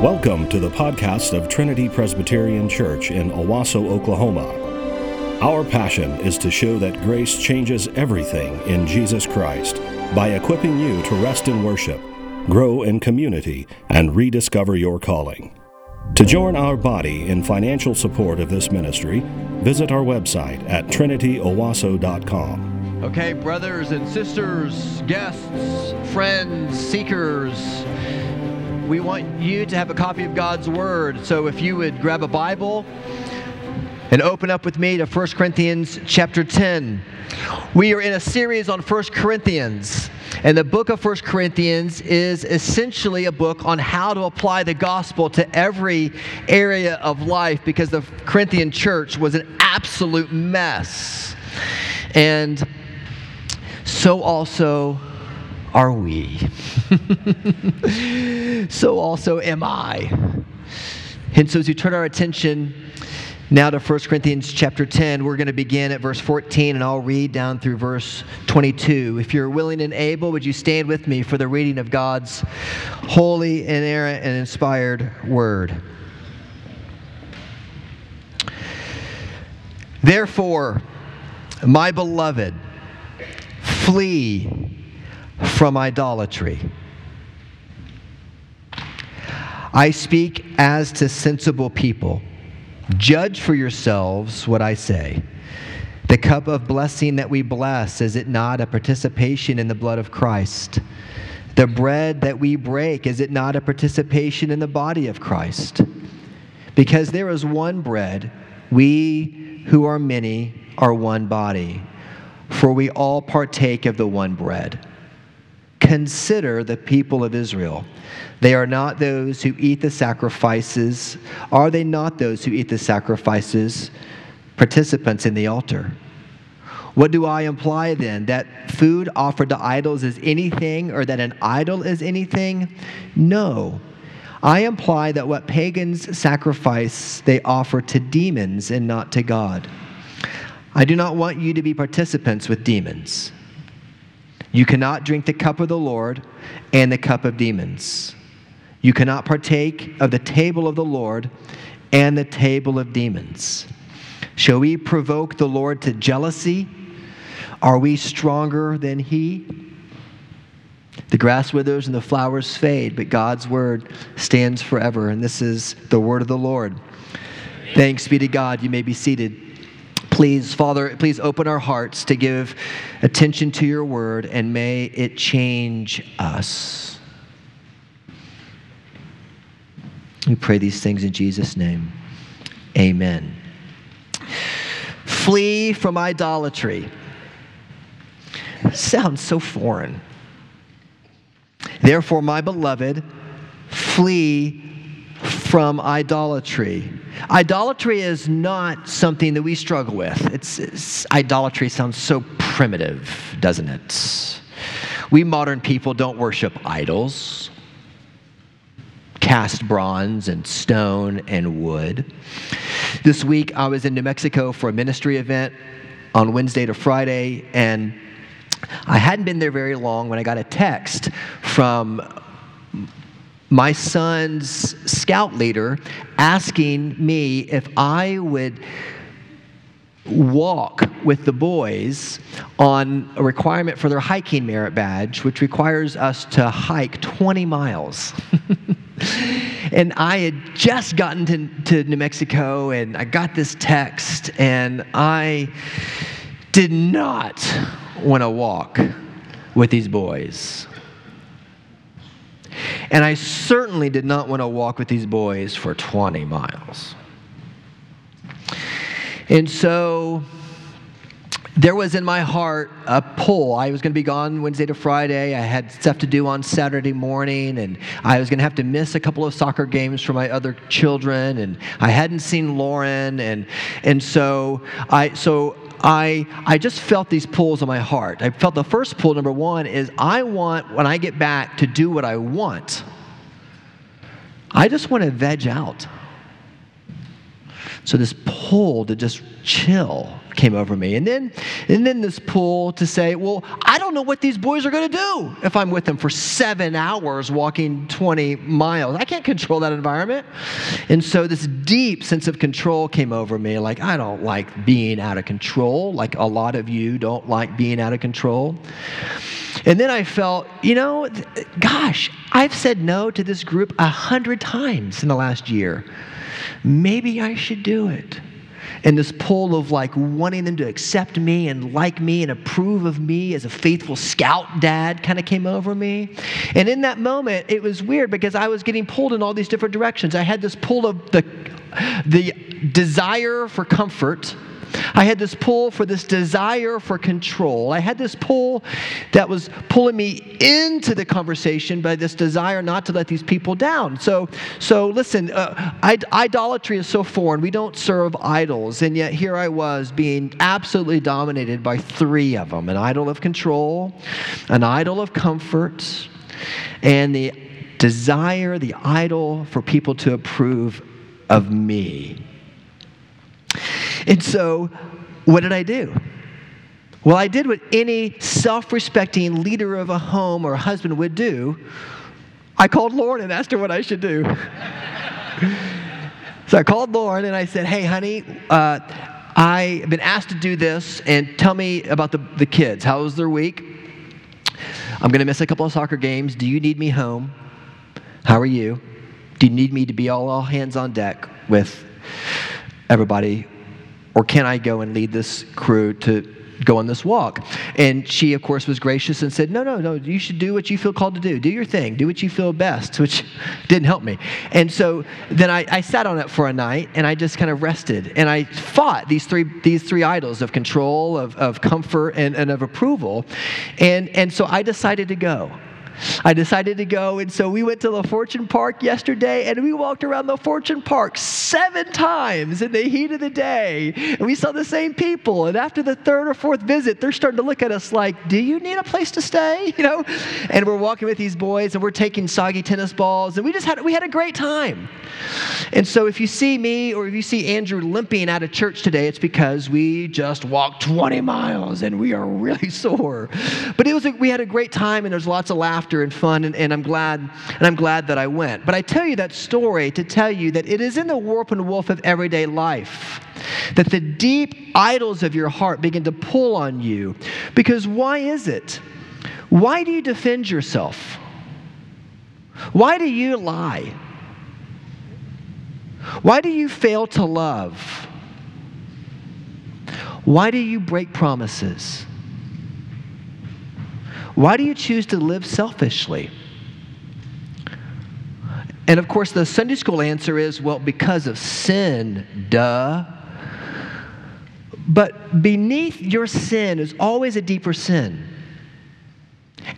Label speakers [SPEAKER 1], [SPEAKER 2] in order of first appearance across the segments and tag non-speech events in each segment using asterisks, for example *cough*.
[SPEAKER 1] Welcome to the podcast of Trinity Presbyterian Church in Owasso, Oklahoma. Our passion is to show that grace changes everything in Jesus Christ by equipping you to rest in worship, grow in community, and rediscover your calling. To join our body in financial support of this ministry, visit our website at trinityowasso.com.
[SPEAKER 2] Okay, brothers and sisters, guests, friends, seekers, we want you to have a copy of God's Word. So if you would grab a Bible and open up with me to 1 Corinthians chapter 10. We are in a series on 1 Corinthians. And the book of 1 Corinthians is essentially a book on how to apply the gospel to every area of life because the Corinthian church was an absolute mess. And so also are we. *laughs* so also am I. And so as you turn our attention now to 1 Corinthians chapter 10, we're going to begin at verse 14 and I'll read down through verse 22. If you're willing and able, would you stand with me for the reading of God's holy, inerrant, and inspired word? Therefore, my beloved, flee from idolatry. I speak as to sensible people. Judge for yourselves what I say. The cup of blessing that we bless, is it not a participation in the blood of Christ? The bread that we break, is it not a participation in the body of Christ? Because there is one bread, we who are many are one body, for we all partake of the one bread. Consider the people of Israel. They are not those who eat the sacrifices. Are they not those who eat the sacrifices, participants in the altar? What do I imply then? That food offered to idols is anything, or that an idol is anything? No. I imply that what pagans sacrifice, they offer to demons and not to God. I do not want you to be participants with demons. You cannot drink the cup of the Lord and the cup of demons. You cannot partake of the table of the Lord and the table of demons. Shall we provoke the Lord to jealousy? Are we stronger than He? The grass withers and the flowers fade, but God's word stands forever. And this is the word of the Lord. Thanks be to God. You may be seated. Please, Father, please open our hearts to give attention to your word and may it change us. We pray these things in Jesus' name. Amen. Flee from idolatry. Sounds so foreign. Therefore, my beloved, flee from idolatry. Idolatry is not something that we struggle with. It's, it's, idolatry sounds so primitive, doesn't it? We modern people don't worship idols, cast bronze and stone and wood. This week I was in New Mexico for a ministry event on Wednesday to Friday, and I hadn't been there very long when I got a text from my son's scout leader asking me if I would walk with the boys on a requirement for their hiking merit badge, which requires us to hike 20 miles. *laughs* and I had just gotten to, to New Mexico and I got this text, and I did not want to walk with these boys. And I certainly did not want to walk with these boys for 20 miles. And so there was in my heart a pull. I was going to be gone Wednesday to Friday. I had stuff to do on Saturday morning, and I was going to have to miss a couple of soccer games for my other children. And I hadn't seen Lauren, and and so I so I, I just felt these pulls in my heart. I felt the first pull, number one, is I want, when I get back, to do what I want. I just want to veg out. So, this pull to just chill came over me. And then, and then this pull to say, well, I don't know what these boys are going to do if I'm with them for seven hours walking 20 miles. I can't control that environment. And so this deep sense of control came over me. Like, I don't like being out of control, like a lot of you don't like being out of control. And then I felt, you know, gosh, I've said no to this group a hundred times in the last year. Maybe I should do it and this pull of like wanting them to accept me and like me and approve of me as a faithful scout dad kind of came over me. And in that moment, it was weird because I was getting pulled in all these different directions. I had this pull of the, the desire for comfort I had this pull for this desire for control. I had this pull that was pulling me into the conversation by this desire not to let these people down. So, so listen, uh, idolatry is so foreign. We don't serve idols. And yet here I was being absolutely dominated by three of them an idol of control, an idol of comfort, and the desire, the idol for people to approve of me. And so, what did I do? Well, I did what any self respecting leader of a home or husband would do. I called Lauren and asked her what I should do. *laughs* so I called Lauren and I said, Hey, honey, uh, I've been asked to do this, and tell me about the, the kids. How was their week? I'm going to miss a couple of soccer games. Do you need me home? How are you? Do you need me to be all, all hands on deck with everybody or can I go and lead this crew to go on this walk? And she, of course, was gracious and said, No, no, no, you should do what you feel called to do. Do your thing, do what you feel best, which *laughs* didn't help me. And so then I, I sat on it for a night and I just kind of rested and I fought these three, these three idols of control, of, of comfort, and, and of approval. And, and so I decided to go. I decided to go, and so we went to the Fortune Park yesterday, and we walked around the Fortune Park seven times in the heat of the day, and we saw the same people. And after the third or fourth visit, they're starting to look at us like, "Do you need a place to stay?" *laughs* You know, and we're walking with these boys, and we're taking soggy tennis balls, and we just had we had a great time. And so, if you see me or if you see Andrew limping out of church today, it's because we just walked 20 miles and we are really *laughs* sore. But it was a, we had a great time, and there's lots of laughter laughter and fun, and, and, I'm glad, and I'm glad that I went. But I tell you that story to tell you that it is in the warp and woof of everyday life that the deep idols of your heart begin to pull on you. Because why is it? Why do you defend yourself? Why do you lie? Why do you fail to love? Why do you break promises? Why do you choose to live selfishly? And of course, the Sunday school answer is well, because of sin, duh. But beneath your sin is always a deeper sin.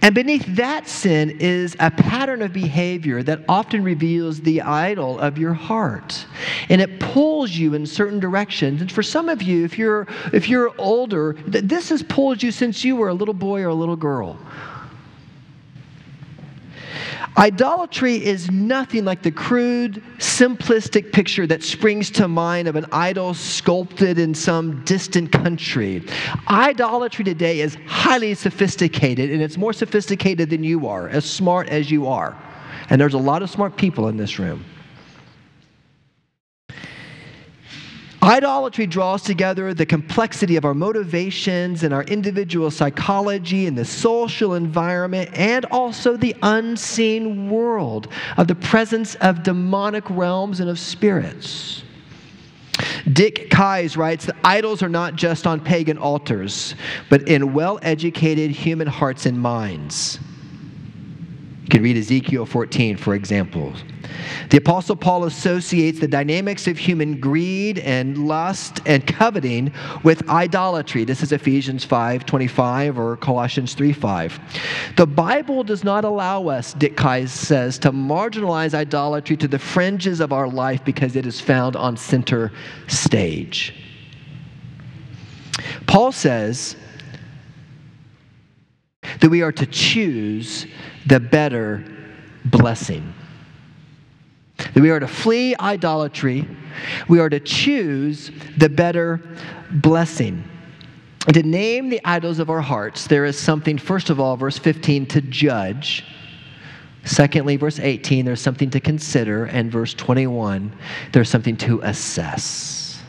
[SPEAKER 2] And beneath that sin is a pattern of behavior that often reveals the idol of your heart. And it pulls you in certain directions. And for some of you, if you're, if you're older, this has pulled you since you were a little boy or a little girl. Idolatry is nothing like the crude, simplistic picture that springs to mind of an idol sculpted in some distant country. Idolatry today is highly sophisticated, and it's more sophisticated than you are, as smart as you are. And there's a lot of smart people in this room. Idolatry draws together the complexity of our motivations and our individual psychology and the social environment and also the unseen world of the presence of demonic realms and of spirits. Dick Keyes writes that idols are not just on pagan altars, but in well educated human hearts and minds. Read Ezekiel 14, for example. The Apostle Paul associates the dynamics of human greed and lust and coveting with idolatry. This is Ephesians 5 25 or Colossians 3 5. The Bible does not allow us, Dick Keyes says, to marginalize idolatry to the fringes of our life because it is found on center stage. Paul says that we are to choose the better blessing. That we are to flee idolatry. We are to choose the better blessing. to name the idols of our hearts, there is something, first of all, verse 15, to judge. Secondly, verse 18, there's something to consider. And verse 21, there's something to assess.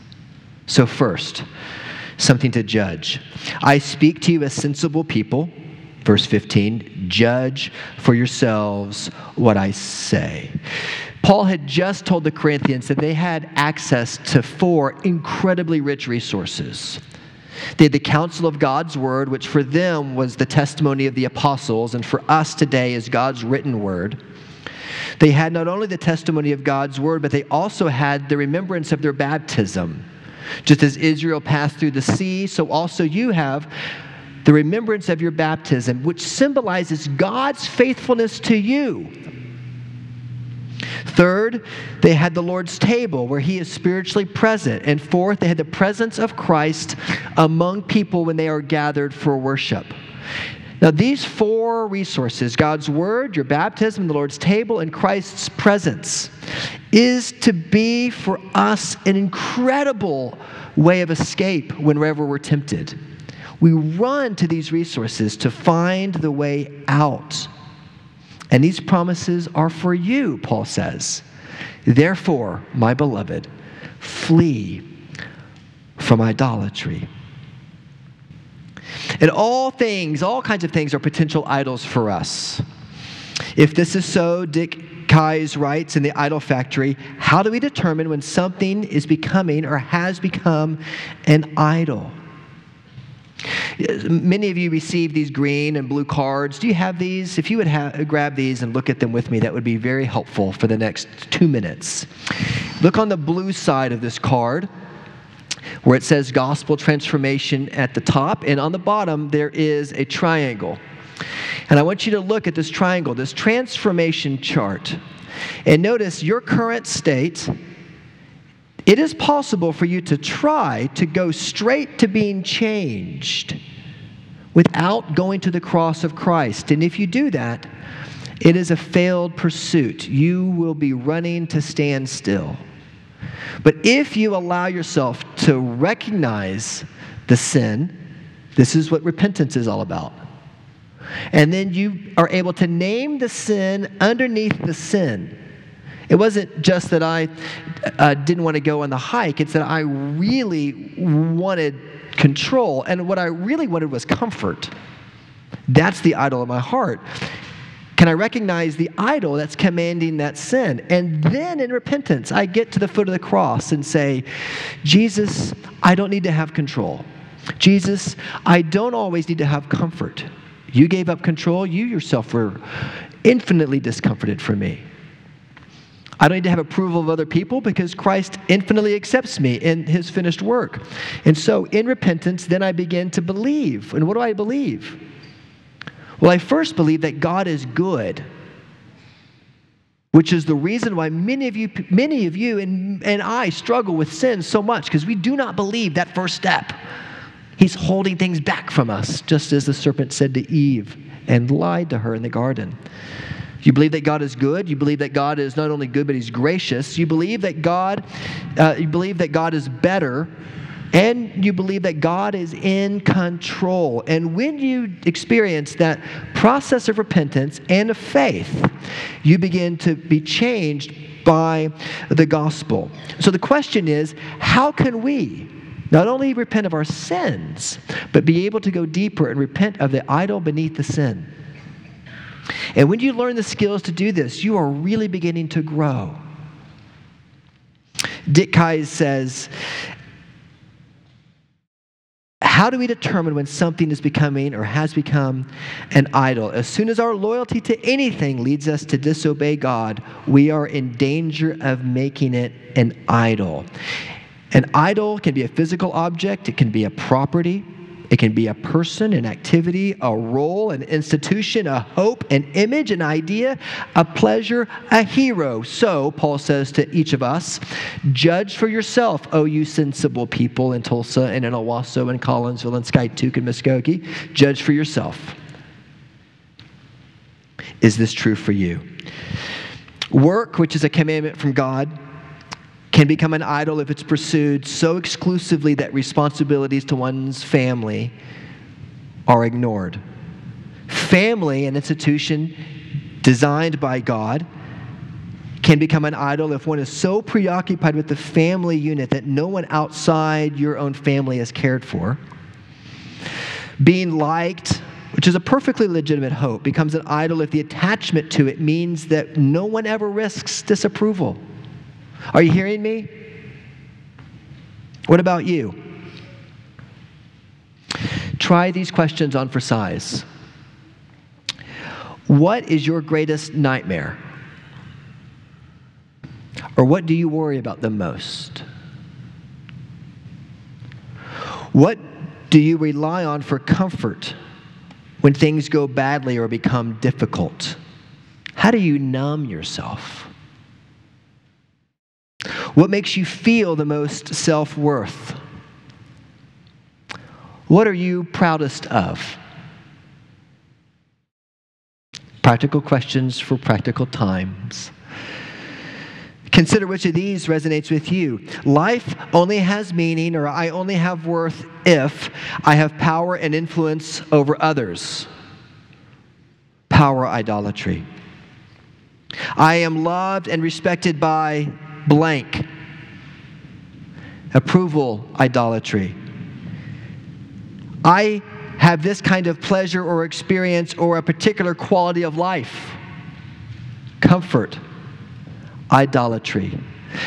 [SPEAKER 2] So, first, something to judge. I speak to you as sensible people. Verse 15, judge for yourselves what I say. Paul had just told the Corinthians that they had access to four incredibly rich resources. They had the counsel of God's word, which for them was the testimony of the apostles, and for us today is God's written word. They had not only the testimony of God's word, but they also had the remembrance of their baptism. Just as Israel passed through the sea, so also you have the remembrance of your baptism, which symbolizes God's faithfulness to you. Third, they had the Lord's table where He is spiritually present. And fourth, they had the presence of Christ among people when they are gathered for worship. Now, these four resources God's Word, your baptism, the Lord's table, and Christ's presence is to be for us an incredible way of escape whenever we're tempted. We run to these resources to find the way out. And these promises are for you, Paul says. Therefore, my beloved, flee from idolatry. And all things, all kinds of things are potential idols for us. If this is so, Dick Keyes writes in The Idol Factory How do we determine when something is becoming or has become an idol? Many of you receive these green and blue cards. Do you have these? If you would have, grab these and look at them with me, that would be very helpful for the next two minutes. Look on the blue side of this card where it says gospel transformation at the top, and on the bottom there is a triangle. And I want you to look at this triangle, this transformation chart. And notice your current state it is possible for you to try to go straight to being changed without going to the cross of Christ. And if you do that, it is a failed pursuit. You will be running to stand still. But if you allow yourself to recognize the sin, this is what repentance is all about. And then you are able to name the sin underneath the sin it wasn't just that I uh, didn't want to go on the hike, it's that I really wanted control. And what I really wanted was comfort. That's the idol of my heart. Can I recognize the idol that's commanding that sin? And then in repentance, I get to the foot of the cross and say, Jesus, I don't need to have control. Jesus, I don't always need to have comfort. You gave up control. You yourself were infinitely discomforted for me. I don't need to have approval of other people because Christ infinitely accepts me in his finished work. And so in repentance, then I begin to believe. And what do I believe? Well, I first believe that God is good, which is the reason why many of you, many of you and, and I struggle with sin so much because we do not believe that first step. He's holding things back from us, just as the serpent said to Eve and lied to her in the garden. You believe that God is good. You believe that God is not only good, but He's gracious. You believe that God, uh, you believe that God is better, and you believe that God is in control. And when you experience that process of repentance and of faith, you begin to be changed by the gospel. So the question is, how can we? Not only repent of our sins, but be able to go deeper and repent of the idol beneath the sin. And when you learn the skills to do this, you are really beginning to grow. Dick says, how do we determine when something is becoming or has become an idol? As soon as our loyalty to anything leads us to disobey God, we are in danger of making it an idol. An idol can be a physical object, it can be a property, it can be a person, an activity, a role, an institution, a hope, an image, an idea, a pleasure, a hero. So, Paul says to each of us, judge for yourself, O you sensible people in Tulsa and in Owasso and Collinsville and Skiatook and Muskogee. Judge for yourself. Is this true for you? Work, which is a commandment from God, can become an idol if it's pursued so exclusively that responsibilities to one's family are ignored. Family, an institution designed by God, can become an idol if one is so preoccupied with the family unit that no one outside your own family is cared for. Being liked, which is a perfectly legitimate hope, becomes an idol if the attachment to it means that no one ever risks disapproval. Are you hearing me? What about you? Try these questions on for size. What is your greatest nightmare? Or what do you worry about the most? What do you rely on for comfort when things go badly or become difficult? How do you numb yourself? What makes you feel the most self worth? What are you proudest of? Practical questions for practical times. Consider which of these resonates with you. Life only has meaning, or I only have worth if I have power and influence over others. Power idolatry. I am loved and respected by blank. Approval idolatry. I have this kind of pleasure or experience or a particular quality of life. Comfort idolatry.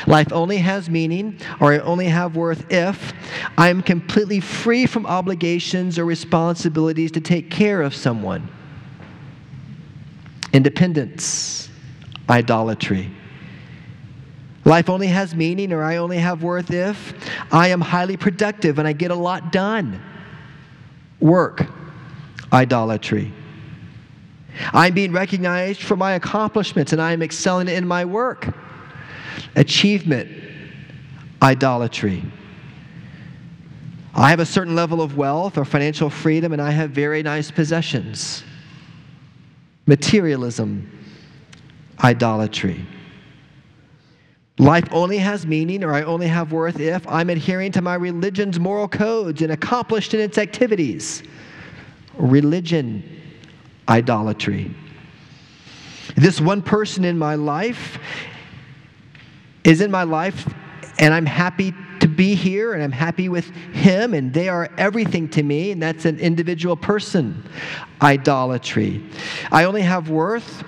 [SPEAKER 2] Life only has meaning, or I only have worth if I am completely free from obligations or responsibilities to take care of someone. Independence, idolatry. Life only has meaning, or I only have worth if I am highly productive and I get a lot done. Work, idolatry. I'm being recognized for my accomplishments and I am excelling in my work. Achievement, idolatry. I have a certain level of wealth or financial freedom and I have very nice possessions. Materialism, idolatry. Life only has meaning or I only have worth if I'm adhering to my religion's moral codes and accomplished in its activities. Religion, idolatry. This one person in my life is in my life, and I'm happy to be here, and I'm happy with him, and they are everything to me, and that's an individual person. Idolatry. I only have worth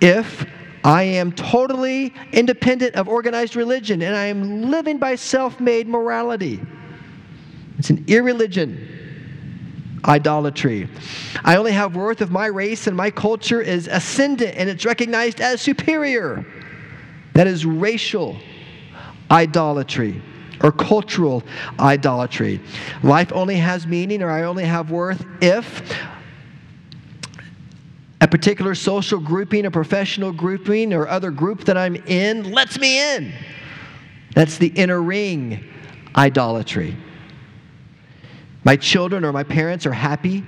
[SPEAKER 2] if I am totally independent of organized religion, and I am living by self made morality. It's an irreligion idolatry. I only have worth if my race and my culture is ascendant and it's recognized as superior. That is racial idolatry or cultural idolatry. Life only has meaning or I only have worth if a particular social grouping, a professional grouping, or other group that I'm in lets me in. That's the inner ring idolatry my children or my parents are happy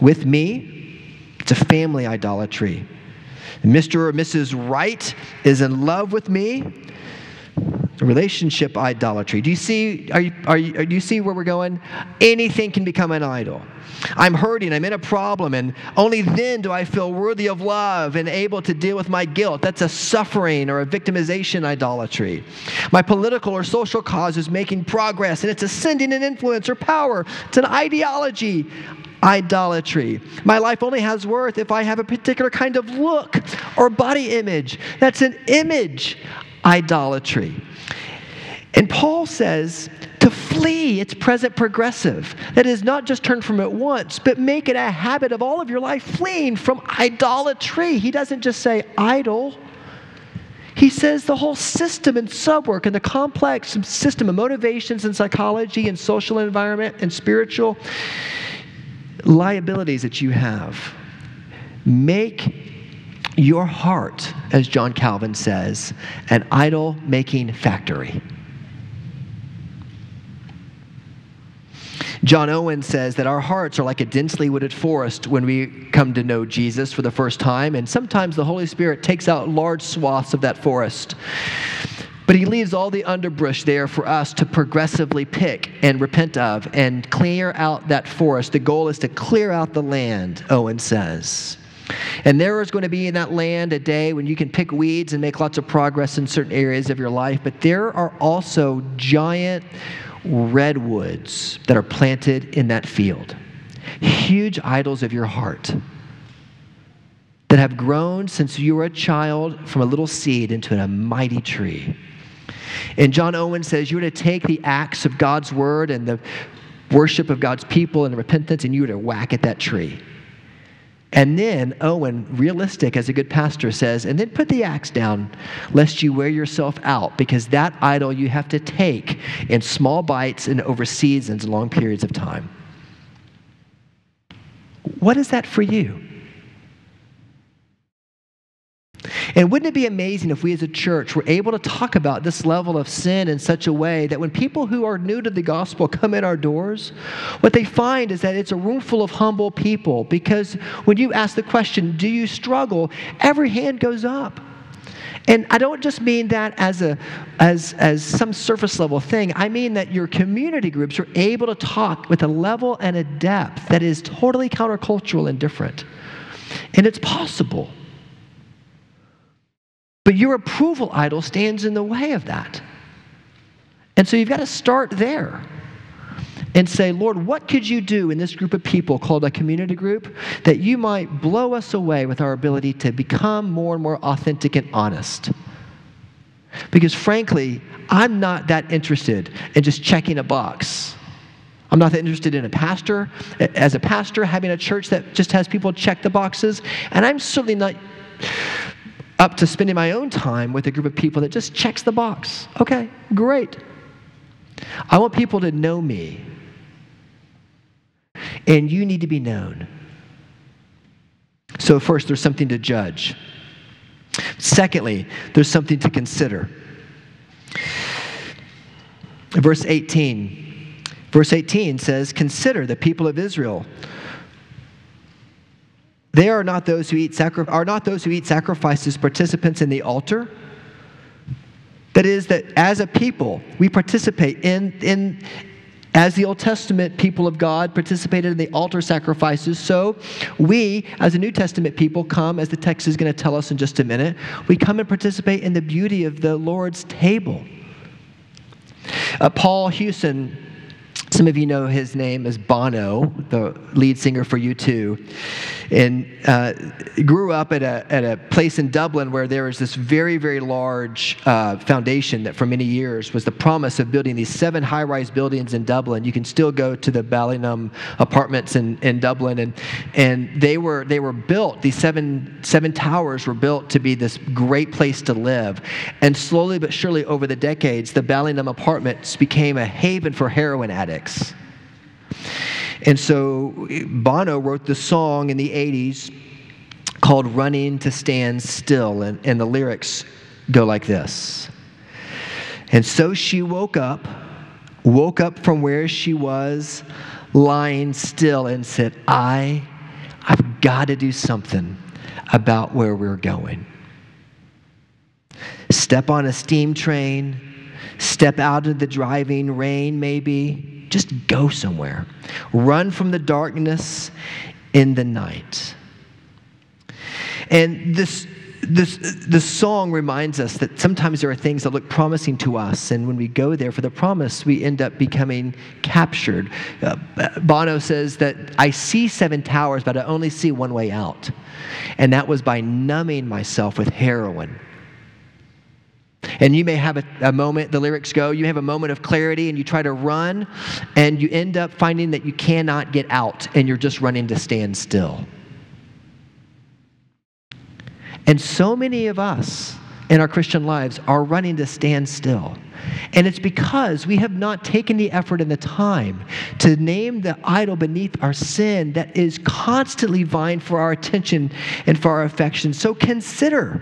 [SPEAKER 2] with me, it's a family idolatry. Mr. or Mrs. Right is in love with me, relationship idolatry. Do you see? Are you, are you, do you see where we're going? Anything can become an idol. I'm hurting. I'm in a problem, and only then do I feel worthy of love and able to deal with my guilt. That's a suffering or a victimization idolatry. My political or social cause is making progress, and it's ascending in influence or power. It's an ideology idolatry. My life only has worth if I have a particular kind of look or body image. That's an image idolatry. And Paul says to flee, it's present progressive. That is, not just turn from it once, but make it a habit of all of your life fleeing from idolatry. He doesn't just say idol. He says the whole system and subwork and the complex system of motivations and psychology and social environment and spiritual liabilities that you have. Make your heart, as John Calvin says, an idol making factory. John Owen says that our hearts are like a densely wooded forest when we come to know Jesus for the first time, and sometimes the Holy Spirit takes out large swaths of that forest. But he leaves all the underbrush there for us to progressively pick and repent of and clear out that forest. The goal is to clear out the land, Owen says. And there is going to be in that land a day when you can pick weeds and make lots of progress in certain areas of your life, but there are also giant redwoods that are planted in that field. Huge idols of your heart that have grown since you were a child from a little seed into a mighty tree. And John Owen says you're to take the axe of God's word and the worship of God's people and repentance, and you're to whack at that tree. And then Owen, realistic as a good pastor, says, and then put the axe down, lest you wear yourself out, because that idol you have to take in small bites and over seasons long periods of time. What is that for you? And wouldn't it be amazing if we as a church were able to talk about this level of sin in such a way that when people who are new to the gospel come in our doors, what they find is that it's a room full of humble people because when you ask the question, Do you struggle? every hand goes up. And I don't just mean that as, a, as, as some surface level thing. I mean that your community groups are able to talk with a level and a depth that is totally countercultural and different. And it's possible. But your approval idol stands in the way of that. And so you've got to start there and say, Lord, what could you do in this group of people called a community group that you might blow us away with our ability to become more and more authentic and honest? Because frankly, I'm not that interested in just checking a box. I'm not that interested in a pastor, as a pastor, having a church that just has people check the boxes. And I'm certainly not up to spending my own time with a group of people that just checks the box. Okay, great. I want people to know me. And you need to be known. So, first, there's something to judge. Secondly, there's something to consider. Verse 18. Verse 18 says, Consider the people of Israel they are not those who eat sacri- are not those who eat sacrifices participants in the altar. That is, that as a people, we participate in, in as the Old Testament people of God participated in the altar sacrifices, so we, as a New Testament people, come, as the text is going to tell us in just a minute, we come and participate in the beauty of the Lord's table. Uh, Paul Hewson some of you know his name as Bono, the lead singer for U2. And uh, grew up at a, at a place in Dublin where there was this very, very large uh, foundation that for many years was the promise of building these seven high rise buildings in Dublin. You can still go to the Ballymun apartments in, in Dublin. And, and they, were, they were built, these seven, seven towers were built to be this great place to live. And slowly but surely over the decades, the Ballymun apartments became a haven for heroin addicts. And so Bono wrote the song in the 80s called Running to Stand Still, and, and the lyrics go like this. And so she woke up, woke up from where she was lying still, and said, I, I've got to do something about where we're going. Step on a steam train, step out of the driving rain, maybe just go somewhere. Run from the darkness in the night. And this, this, this song reminds us that sometimes there are things that look promising to us, and when we go there for the promise, we end up becoming captured. Uh, Bono says that I see seven towers, but I only see one way out. And that was by numbing myself with heroin. And you may have a, a, moment, the lyrics go, you have a moment of clarity and you try to run, and you end up finding that you cannot get out and you're just running to stand still. And so many of us in our Christian lives are running to stand still. And it's because we have not taken the effort and the time to name the idol beneath our sin that is constantly vying for our attention and for our affection. So consider,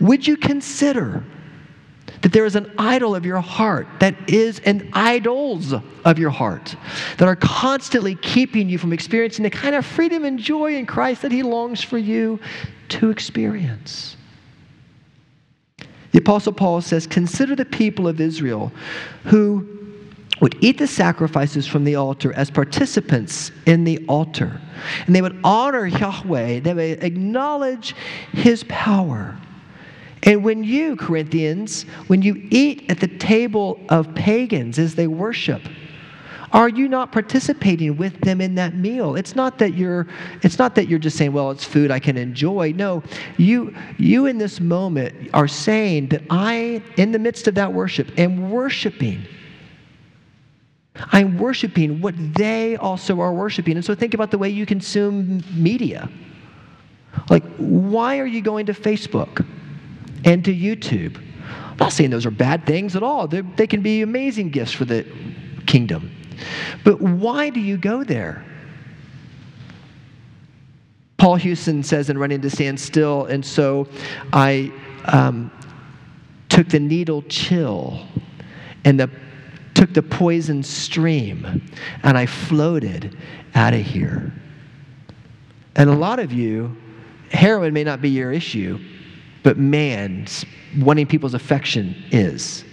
[SPEAKER 2] would you consider? That there is an idol of your heart that is an idols of your heart that are constantly keeping you from experiencing the kind of freedom and joy in Christ that He longs for you to experience. The Apostle Paul says, Consider the people of Israel who would eat the sacrifices from the altar as participants in the altar. And they would honor Yahweh, they would acknowledge his power. And when you, Corinthians, when you eat at the table of pagans as they worship, are you not participating with them in that meal? It's not that you're it's not that you're just saying, well, it's food I can enjoy. No, you you in this moment are saying that I in the midst of that worship am worshiping I'm worshiping what they also are worshiping. And so think about the way you consume media. Like, why are you going to Facebook and to YouTube? I'm not saying those are bad things at all, They're, they can be amazing gifts for the kingdom. But why do you go there? Paul Hewson says in Running to Stand Still, and so I um, took the needle chill and the, took the poison stream and I floated out of here. And a lot of you, heroin may not be your issue, but man, wanting people's affection is.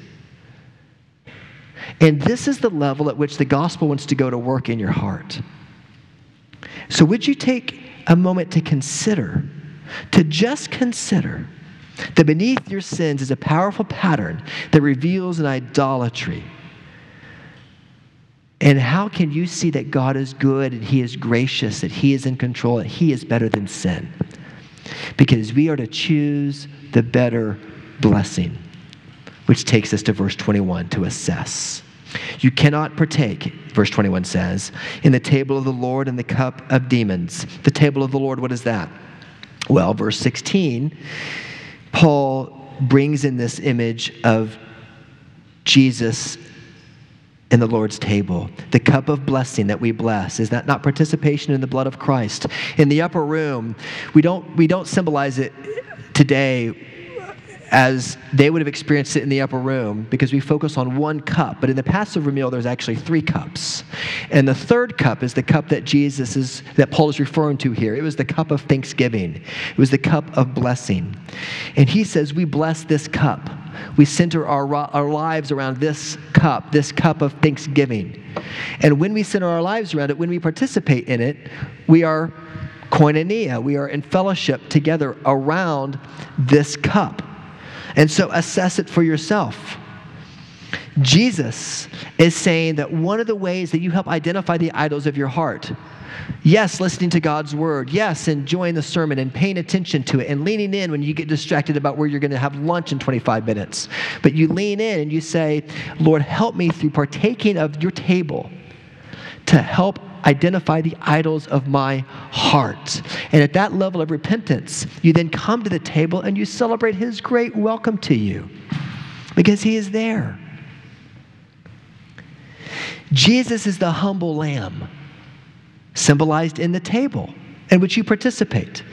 [SPEAKER 2] And this is the level at which the gospel wants to go to work in your heart. So, would you take a moment to consider, to just consider, that beneath your sins is a powerful pattern that reveals an idolatry? And how can you see that God is good and He is gracious, that He is in control, and He is better than sin? Because we are to choose the better blessing, which takes us to verse 21 to assess. You cannot partake, verse 21 says, in the table of the Lord and the cup of demons. The table of the Lord, what is that? Well, verse 16, Paul brings in this image of Jesus in the Lord's table. The cup of blessing that we bless is that not participation in the blood of Christ? In the upper room, we don't we don't symbolize it today as they would have experienced it in the upper room because we focus on one cup. But in the Passover meal, there's actually three cups. And the third cup is the cup that Jesus is, that Paul is referring to here. It was the cup of thanksgiving, it was the cup of blessing. And he says, We bless this cup. We center our, our lives around this cup, this cup of thanksgiving. And when we center our lives around it, when we participate in it, we are koinonia. We are in fellowship together around this cup. And so assess it for yourself. Jesus is saying that one of the ways that you help identify the idols of your heart, yes, listening to God's word, yes, enjoying the sermon and paying attention to it and leaning in when you get distracted about where you're going to have lunch in 25 minutes. But you lean in and you say, Lord, help me through partaking of your table to help identify the idols of my heart. And at that level of repentance, you then come to the table and you celebrate his great welcome to you because he is there. Jesus is the humble lamb symbolized in the table in which you participate.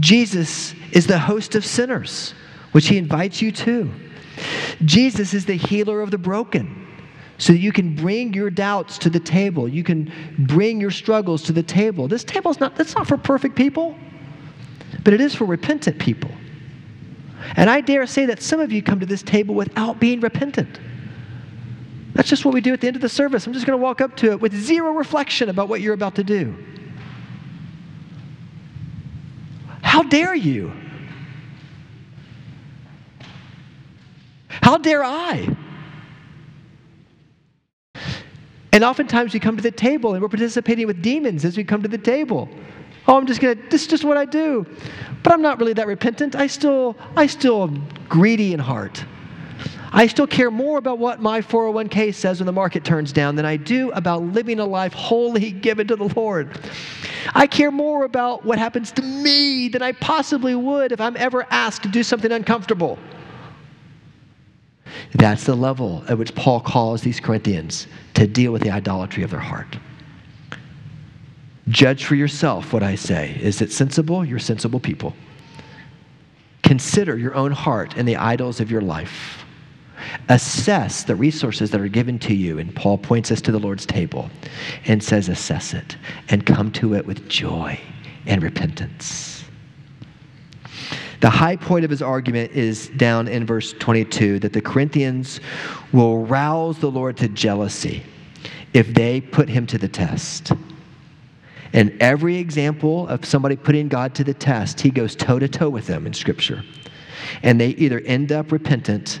[SPEAKER 2] Jesus is the host of sinners, which he invites you to. Jesus is the healer of the broken so that you can bring your doubts to the table. You can bring your struggles to the table. This table is not, that's not for perfect people, but it is for repentant people. And I dare say that some of you come to this table without being repentant. That's just what we do at the end of the service. I'm just going to walk up to it with zero reflection about what you're about to do. How dare you? How dare I? And oftentimes we come to the table and we're participating with demons as we come to the table. Oh, I'm just gonna, this is just what I do. But I'm not really that repentant. I still, I still am greedy in heart. I still care more about what my 401k says when the market turns down than I do about living a life wholly *laughs* given to the Lord. I care more about what happens to me than I possibly would if I'm ever asked to do something uncomfortable. That's the level at which Paul calls these Corinthians to deal with the idolatry of their heart. Judge for yourself what I say. Is it sensible? You're sensible people. Consider your own heart and the idols of your life. Assess the resources that are given to you. And Paul points us to the Lord's table and says, Assess it and come to it with joy and repentance. The high point of his argument is down in verse 22 that the Corinthians will rouse the Lord to jealousy if they put him to the test. And every example of somebody putting God to the test, he goes toe to toe with them in Scripture. And they either end up repentant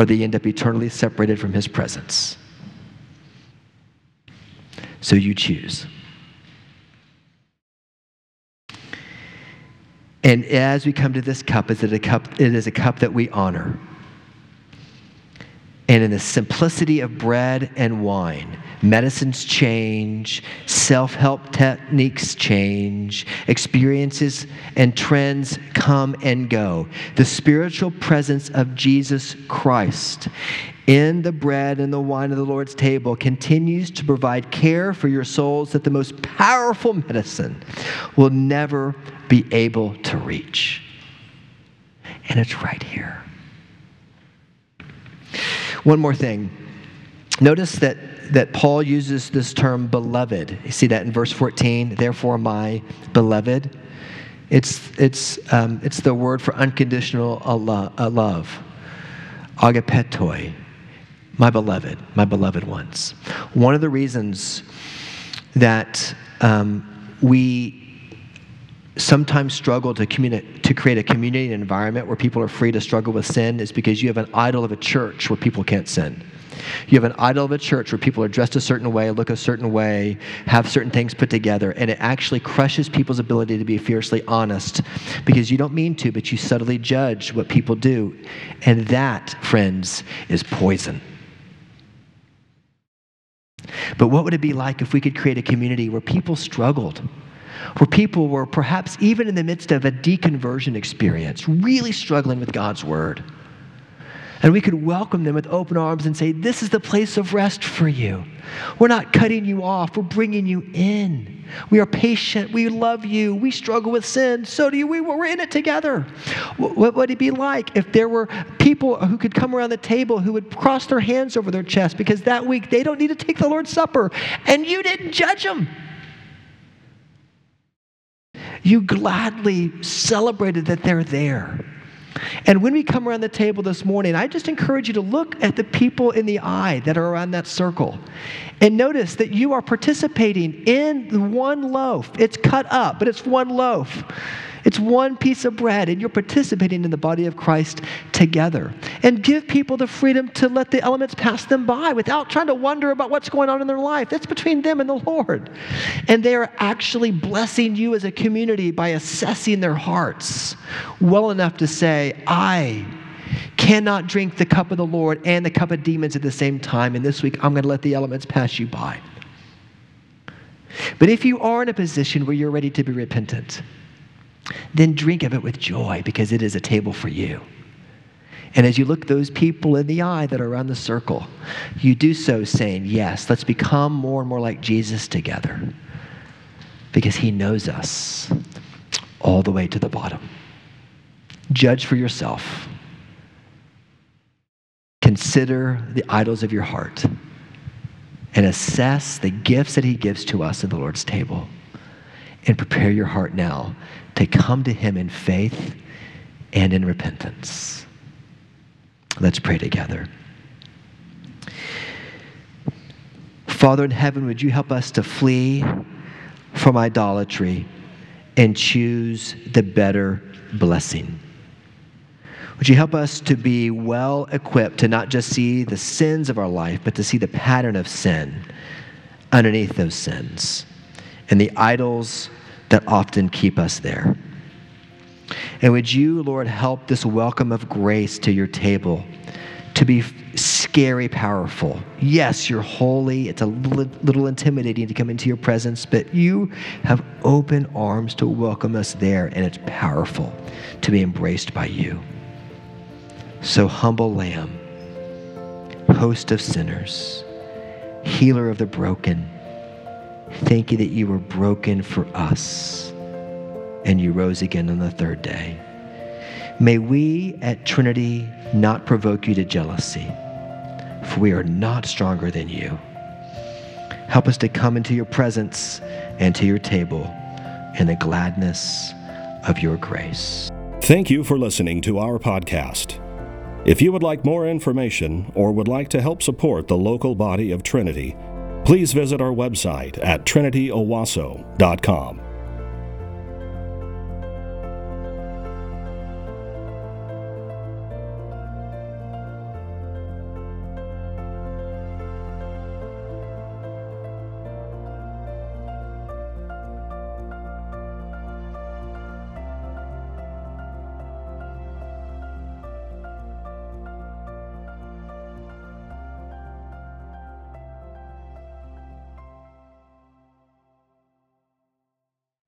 [SPEAKER 2] or they end up eternally separated from his presence. So you choose. And as we come to this cup, is it a cup? It is a cup that we honor. And in the simplicity of bread and wine, medicines change, self help techniques change, experiences and trends come and go. The spiritual presence of Jesus Christ in the bread and the wine of the Lord's table continues to provide care for your souls that the most powerful medicine will never be able to reach. And it's right here. One more thing. Notice that, that Paul uses this term beloved. You see that in verse 14? Therefore, my beloved. It's, it's, um, it's the word for unconditional love, agapetoi my beloved, my beloved ones. One of the reasons that um, we sometimes struggle to, communi- to create a community environment where people are free to struggle with sin is because you have an idol of a church where people can't sin. You have an idol of a church where people are dressed a certain way, look a certain way, have certain things put together, and it actually crushes people's ability to be fiercely honest because you don't mean to, but you subtly judge what people do. And that, friends, is poison. But what would it be like if we could create a community where people struggled? Where people were perhaps even in the midst of a deconversion experience, really struggling with God's word. And we could welcome them with open arms and say, This is the place of rest for you. We're not cutting you off, we're bringing you in. We are patient, we love you, we struggle with sin, so do you. We, we're in it together. What would it be like if there were people who could come around the table who would cross their hands over their chest because that week they don't need to take the Lord's Supper and you didn't judge them? You gladly celebrated that they're there. And when we come around the table this morning, I just encourage you to look at the people in the eye that are around that circle and notice that you are participating in one loaf. It's cut up, but it's one loaf. It's one piece of bread, and you're participating in the body of Christ together. And give people the freedom to let the elements pass them by without trying to wonder about what's going on in their life. That's between them and the Lord. And they are actually blessing you as a community by assessing their hearts well enough to say, I cannot drink the cup of the Lord and the cup of demons at the same time. And this week, I'm going to let the elements pass you by. But if you are in a position where you're ready to be repentant, then drink of it with joy because it is a table for you. And as you look those people in the eye that are around the circle, you do so saying, Yes, let's become more and more like Jesus together because he knows us all the way to the bottom. Judge for yourself. Consider the idols of your heart and assess the gifts that he gives to us at the Lord's table. And prepare your heart now to come to Him in faith and in repentance. Let's pray together. Father in heaven, would you help us to flee from idolatry and choose the better blessing? Would you help us to be well equipped to not just see the sins of our life, but to see the pattern of sin underneath those sins and the idols that often keep us there. And would you, Lord, help this welcome of grace to your table to be scary powerful? Yes, you're holy. It's a little intimidating to come into your presence, but you have open arms to welcome us there, and it's powerful to be embraced by you. So, humble Lamb, host of sinners, healer of the broken, Thank you that you were broken for us and you rose again on the third day. May we at Trinity not provoke you to jealousy, for we are not stronger than you. Help us to come into your presence and to your table in the gladness of your grace.
[SPEAKER 1] Thank you for listening to our podcast. If you would like more information or would like to help support the local body of Trinity, please visit our website at trinityowasso.com.